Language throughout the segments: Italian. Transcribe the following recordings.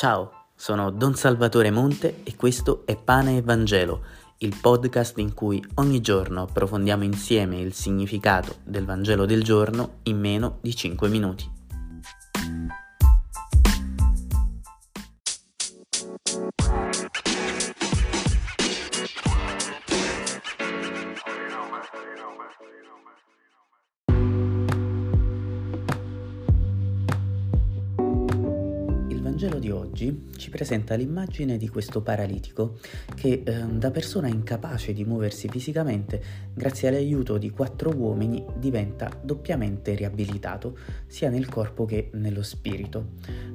Ciao, sono Don Salvatore Monte e questo è Pane e Vangelo, il podcast in cui ogni giorno approfondiamo insieme il significato del Vangelo del giorno in meno di 5 minuti. Vangelo di oggi ci presenta l'immagine di questo paralitico che eh, da persona incapace di muoversi fisicamente, grazie all'aiuto di quattro uomini, diventa doppiamente riabilitato, sia nel corpo che nello spirito.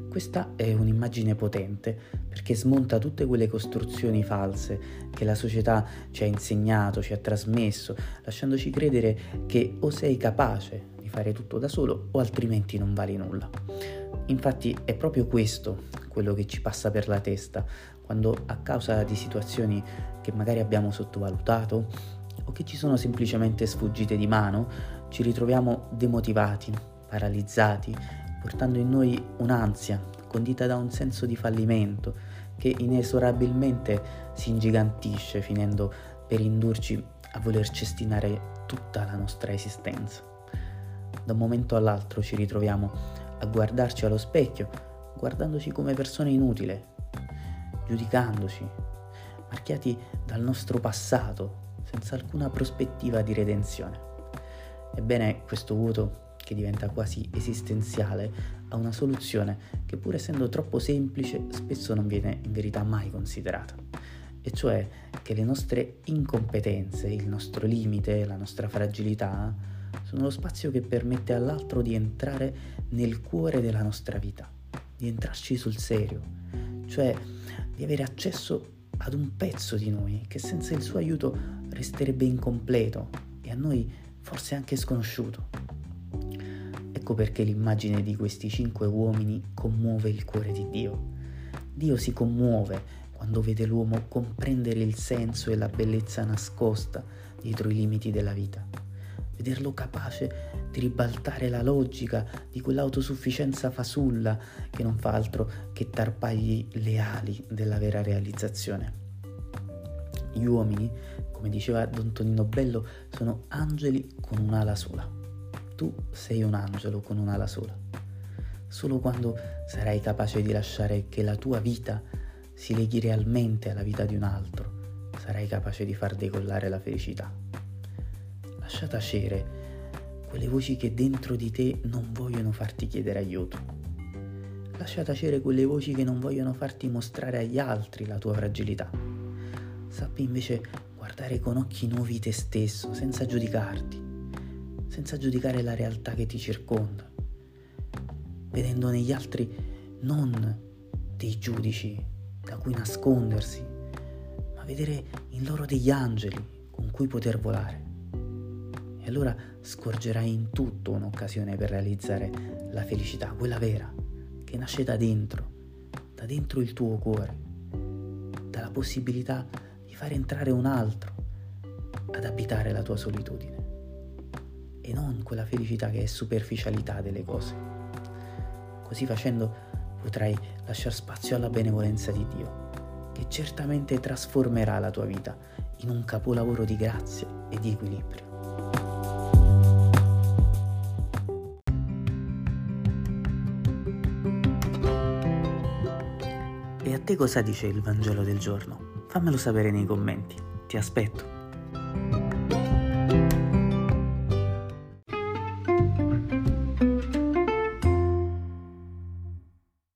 Questa è un'immagine potente perché smonta tutte quelle costruzioni false che la società ci ha insegnato, ci ha trasmesso, lasciandoci credere che o sei capace di fare tutto da solo o altrimenti non vali nulla. Infatti è proprio questo quello che ci passa per la testa quando a causa di situazioni che magari abbiamo sottovalutato o che ci sono semplicemente sfuggite di mano, ci ritroviamo demotivati, paralizzati, portando in noi un'ansia condita da un senso di fallimento che inesorabilmente si ingigantisce finendo per indurci a voler cestinare tutta la nostra esistenza. Da un momento all'altro ci ritroviamo a guardarci allo specchio, guardandoci come persone inutili, giudicandoci, marchiati dal nostro passato, senza alcuna prospettiva di redenzione. Ebbene, questo vuoto che diventa quasi esistenziale ha una soluzione che pur essendo troppo semplice spesso non viene in verità mai considerata, e cioè che le nostre incompetenze, il nostro limite, la nostra fragilità sono lo spazio che permette all'altro di entrare nel cuore della nostra vita, di entrarci sul serio, cioè di avere accesso ad un pezzo di noi che senza il suo aiuto resterebbe incompleto e a noi forse anche sconosciuto. Ecco perché l'immagine di questi cinque uomini commuove il cuore di Dio. Dio si commuove quando vede l'uomo comprendere il senso e la bellezza nascosta dietro i limiti della vita vederlo capace di ribaltare la logica di quell'autosufficienza fasulla che non fa altro che tarpagli le ali della vera realizzazione. Gli uomini, come diceva Don Tonino Bello, sono angeli con un'ala sola. Tu sei un angelo con un'ala sola. Solo quando sarai capace di lasciare che la tua vita si leghi realmente alla vita di un altro, sarai capace di far decollare la felicità lascia tacere quelle voci che dentro di te non vogliono farti chiedere aiuto. Lascia tacere quelle voci che non vogliono farti mostrare agli altri la tua fragilità. Sappi invece guardare con occhi nuovi te stesso, senza giudicarti, senza giudicare la realtà che ti circonda, vedendo negli altri non dei giudici da cui nascondersi, ma vedere in loro degli angeli con cui poter volare. E allora scorgerai in tutto un'occasione per realizzare la felicità, quella vera, che nasce da dentro, da dentro il tuo cuore, dalla possibilità di far entrare un altro ad abitare la tua solitudine e non quella felicità che è superficialità delle cose. Così facendo potrai lasciare spazio alla benevolenza di Dio, che certamente trasformerà la tua vita in un capolavoro di grazia e di equilibrio. A te cosa dice il Vangelo del giorno? Fammelo sapere nei commenti. Ti aspetto.